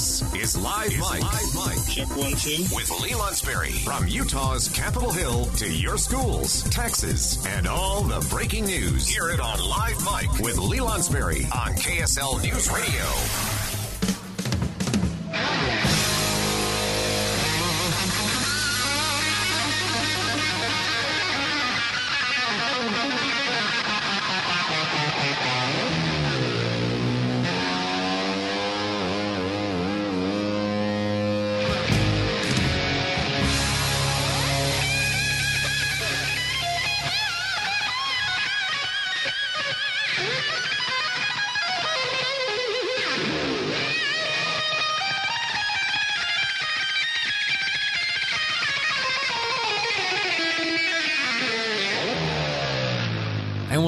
This is Live Mic. Live Mic. Check one, two. With Lee Lonsberry. From Utah's Capitol Hill to your schools, taxes, and all the breaking news. Hear it on Live Mic with Lee Lonsberry on KSL News Radio.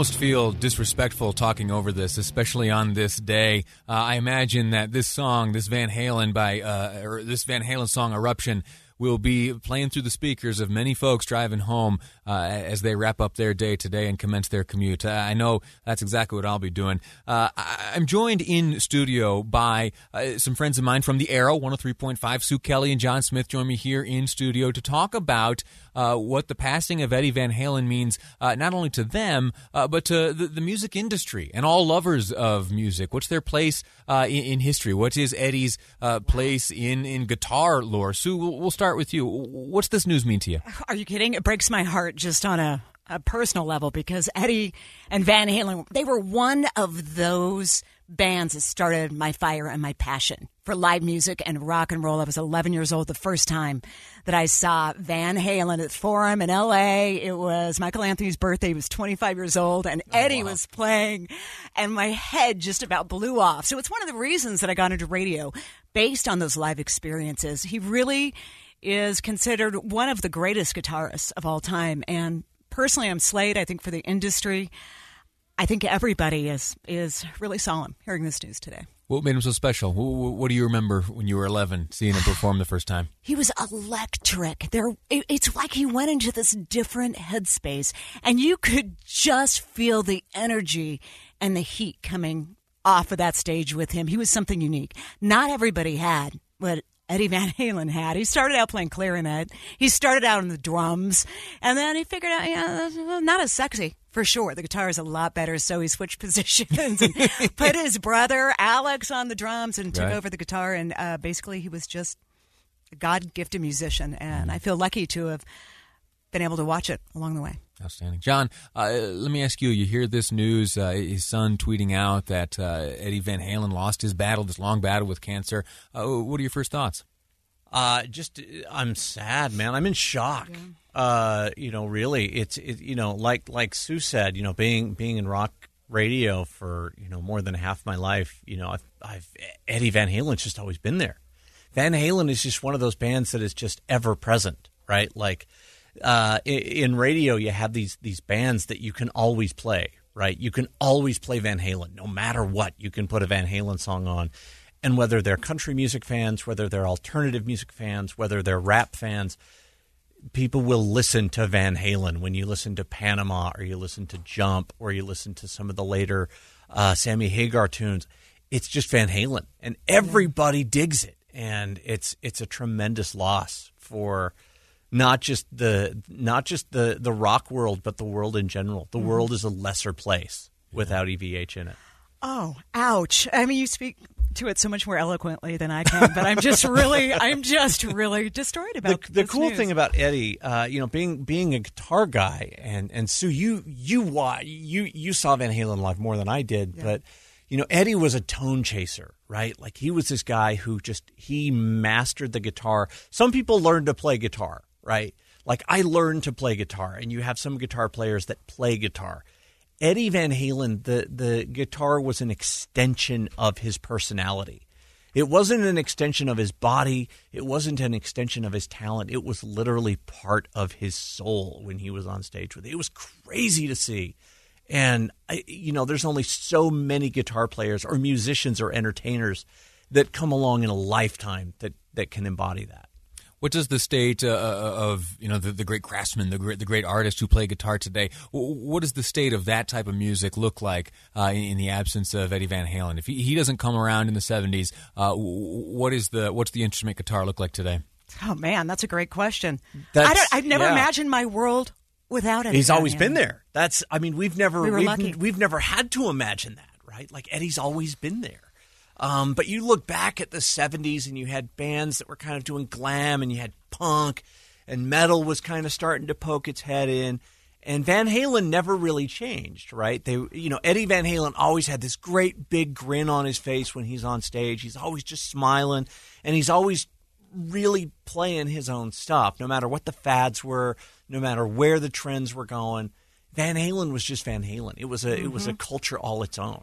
Almost feel disrespectful talking over this, especially on this day. Uh, I imagine that this song, this Van Halen by, uh, or this Van Halen song "Eruption," will be playing through the speakers of many folks driving home uh, as they wrap up their day today and commence their commute. Uh, I know that's exactly what I'll be doing. Uh, I'm joined in studio by uh, some friends of mine from the Arrow 103.5. Sue Kelly and John Smith join me here in studio to talk about uh, what the passing of Eddie Van Halen means uh, not only to them, but to the, the, music industry and all lovers of music. What's their place in, in, history? What is Eddie's place in, in guitar lore? Sue, we'll, we'll start with you. What's this news mean to you? Are you kidding? It breaks my heart just on a, a personal level because Eddie and Van Halen, they were one of those bands that started my fire and my passion for live music and rock and roll. I was 11 years old the first time that I saw Van Halen at Forum in LA. It was Michael Anthony's birthday. He was 25 years old and oh, Eddie wow. was playing and my head just about blew off. So it's one of the reasons that I got into radio based on those live experiences. He really is considered one of the greatest guitarists of all time. And personally, I'm slayed. I think for the industry, I think everybody is is really solemn hearing this news today. What made him so special? What do you remember when you were 11 seeing him perform the first time? He was electric. There, it's like he went into this different headspace, and you could just feel the energy and the heat coming off of that stage with him. He was something unique. Not everybody had what Eddie Van Halen had. He started out playing clarinet. He started out on the drums, and then he figured out, yeah, not as sexy for sure. The guitar is a lot better, so he switched positions and put his brother Alex on the drums and took right. over the guitar. And uh, basically, he was just a God gifted musician, and I feel lucky to have been able to watch it along the way. Outstanding. John, uh, let me ask you you hear this news, uh, his son tweeting out that uh, Eddie Van Halen lost his battle, this long battle with cancer. Uh, what are your first thoughts? Uh, just, I'm sad, man. I'm in shock. Yeah. Uh, you know, really, it's, it, you know, like, like Sue said, you know, being, being in rock radio for, you know, more than half my life, you know, I've, I've, Eddie Van Halen's just always been there. Van Halen is just one of those bands that is just ever present, right? Like, uh, in radio, you have these these bands that you can always play, right? You can always play Van Halen, no matter what. You can put a Van Halen song on, and whether they're country music fans, whether they're alternative music fans, whether they're rap fans, people will listen to Van Halen when you listen to Panama or you listen to Jump or you listen to some of the later uh, Sammy Hagar tunes. It's just Van Halen, and everybody digs it, and it's it's a tremendous loss for not just the not just the the rock world, but the world in general. The mm world is a lesser place without EVH in it. Oh, ouch! I mean, you speak to it so much more eloquently than I can, but I'm just really, I'm just really destroyed about the, the cool news. thing about Eddie, uh, you know, being being a guitar guy, and and Sue, you you you you saw Van Halen live more than I did, but you know, Eddie was a tone chaser, right? Like he was this guy who just he mastered the guitar. Some people learn to play guitar, right? Like I learned to play guitar, and you have some guitar players that play guitar. Eddie Van Halen, the the guitar was an extension of his personality. It wasn't an extension of his body. It wasn't an extension of his talent. It was literally part of his soul when he was on stage with it. It was crazy to see. And, I, you know, there's only so many guitar players or musicians or entertainers that come along in a lifetime that, that can embody that. What does the state uh, of you know the, the great craftsmen, the great the great artists who play guitar today? What does the state of that type of music look like uh, in, the absence of Eddie Van Halen? If he, he doesn't come around in the seventies, uh, what is the what's the instrument guitar look like today? Oh man, that's a great question. That's- I don't, I've never yeah. imagined my world without Eddie. He's Van always been there. That's I mean we've never We were have lucky. we've never had to imagine that, right? Like Eddie's always been there. Um, but you look back at the 70s and you had bands that were kind of doing glam and you had punk and metal was kind of starting to poke its head in. And Van Halen never really changed, right? They, you know, Eddie Van Halen always had this great big grin on his face when he's on stage. He's always just smiling and he's always really playing his own stuff, no matter what the fads were, no matter where the trends were going. Van Halen was just Van Halen. It was a it was a culture all its own.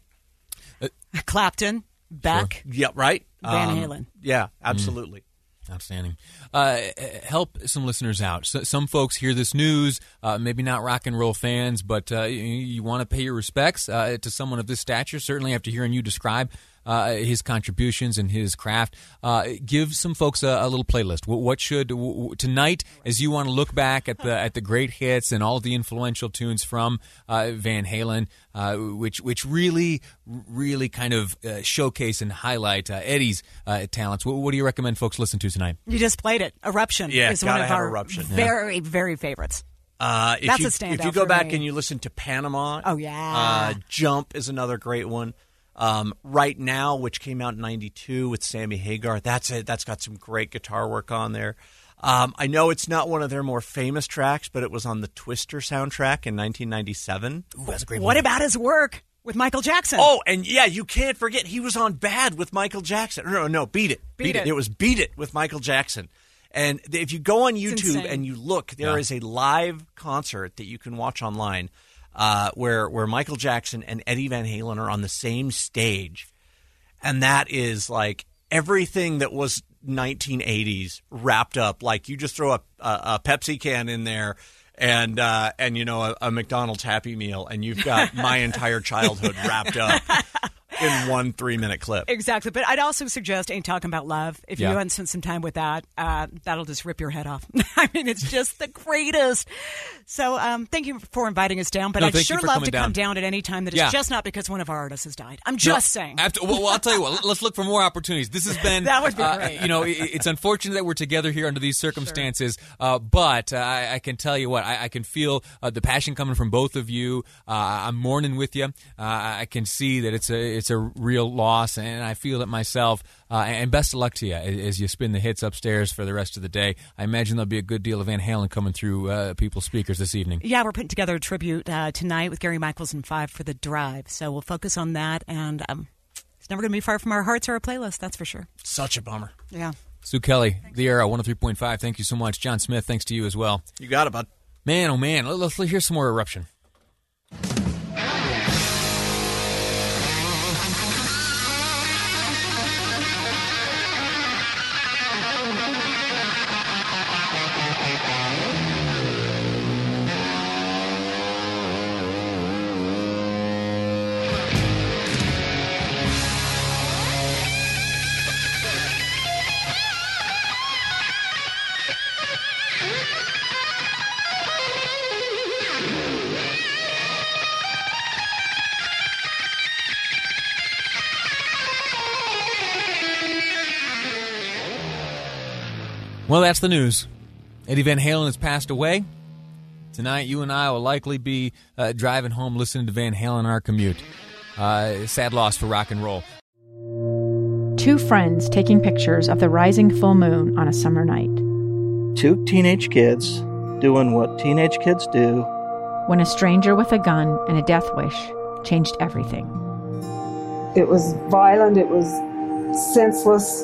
Clapton, Beck, Yeah, right. Van Um, Halen. Yeah, absolutely. Outstanding. Uh, help some listeners out. So, some folks hear this news, uh, maybe not rock and roll fans, but uh, you, you want to pay your respects uh, to someone of this stature. Certainly, after hearing you describe uh, his contributions and his craft, uh, give some folks a, a little playlist. What, what should w- w- tonight, as you want to look back at the at the great hits and all the influential tunes from uh, Van Halen, uh, which which really really kind of uh, showcase and highlight uh, Eddie's uh, talents. What, what do you recommend folks listen to tonight? You just played it. Eruption Yeah, is one of our Eruption. very, very favorites. Uh, if That's you, a standout If you go for back me. and you listen to Panama, Oh, yeah. uh, Jump is another great one. Um, right now, which came out in '92 with Sammy Hagar, that's it. That's got some great guitar work on there. Um, I know it's not one of their more famous tracks, but it was on the Twister soundtrack in 1997. Ooh, that's a great What about his work with Michael Jackson? Oh, and yeah, you can't forget he was on Bad with Michael Jackson. No, no, Beat It. Beat It. It was Beat It with Michael Jackson. And if you go on YouTube and you look, there is a live concert that you can watch online uh, where where Michael Jackson and Eddie Van Halen are on the same stage, and that is like everything that was 1980s wrapped up. Like you just throw a, a, a Pepsi can in there. And uh, and you know a, a McDonald's Happy Meal, and you've got my entire childhood wrapped up in one three minute clip. Exactly, but I'd also suggest "Ain't Talking About Love." If Yeah. you haven't spent some time with that, uh, that'll just rip your head off. I mean, it's just the greatest. So, um, thank you for inviting us down. But No, I'd sure love to come down. down at any time that is Yeah. just not because one of our artists has died. I'm just No, saying. after- well, I'll tell you what. Let's look for more opportunities. This has been That would be uh, great. You know, it, it's unfortunate that we're together here under these circumstances, uh, but uh, I, I can tell you what. I, I can feel uh, the passion coming from both of you. Uh, I'm mourning with you. Uh, I can see that it's a it's a real loss, and I feel it myself. Uh, and best of luck to you as, as you spin the hits upstairs for the rest of the day. I imagine there'll be a good deal of Van Halen coming through uh, people's speakers this evening. Yeah, we're putting together a tribute uh, tonight with Gary Michaels and Five for the Drive. So we'll focus on that, and um, it's never going to be far from our hearts or our playlist. That's for sure. Such a bummer. Yeah. Sue Kelly, the Arrow 103.5. Thank you so much. John Smith, thanks to you as well. You got it, bud. Man, oh man, Let- let's hear some more eruption. Well, that's the news. Eddie Van Halen has passed away. Tonight, you and I will likely be uh, driving home listening to Van Halen on our commute. Uh, sad loss for rock and roll. two friends taking pictures of the rising full moon on a summer night. Two teenage kids doing what teenage kids do. When a stranger with a gun and a death wish changed everything. It was violent, it was senseless,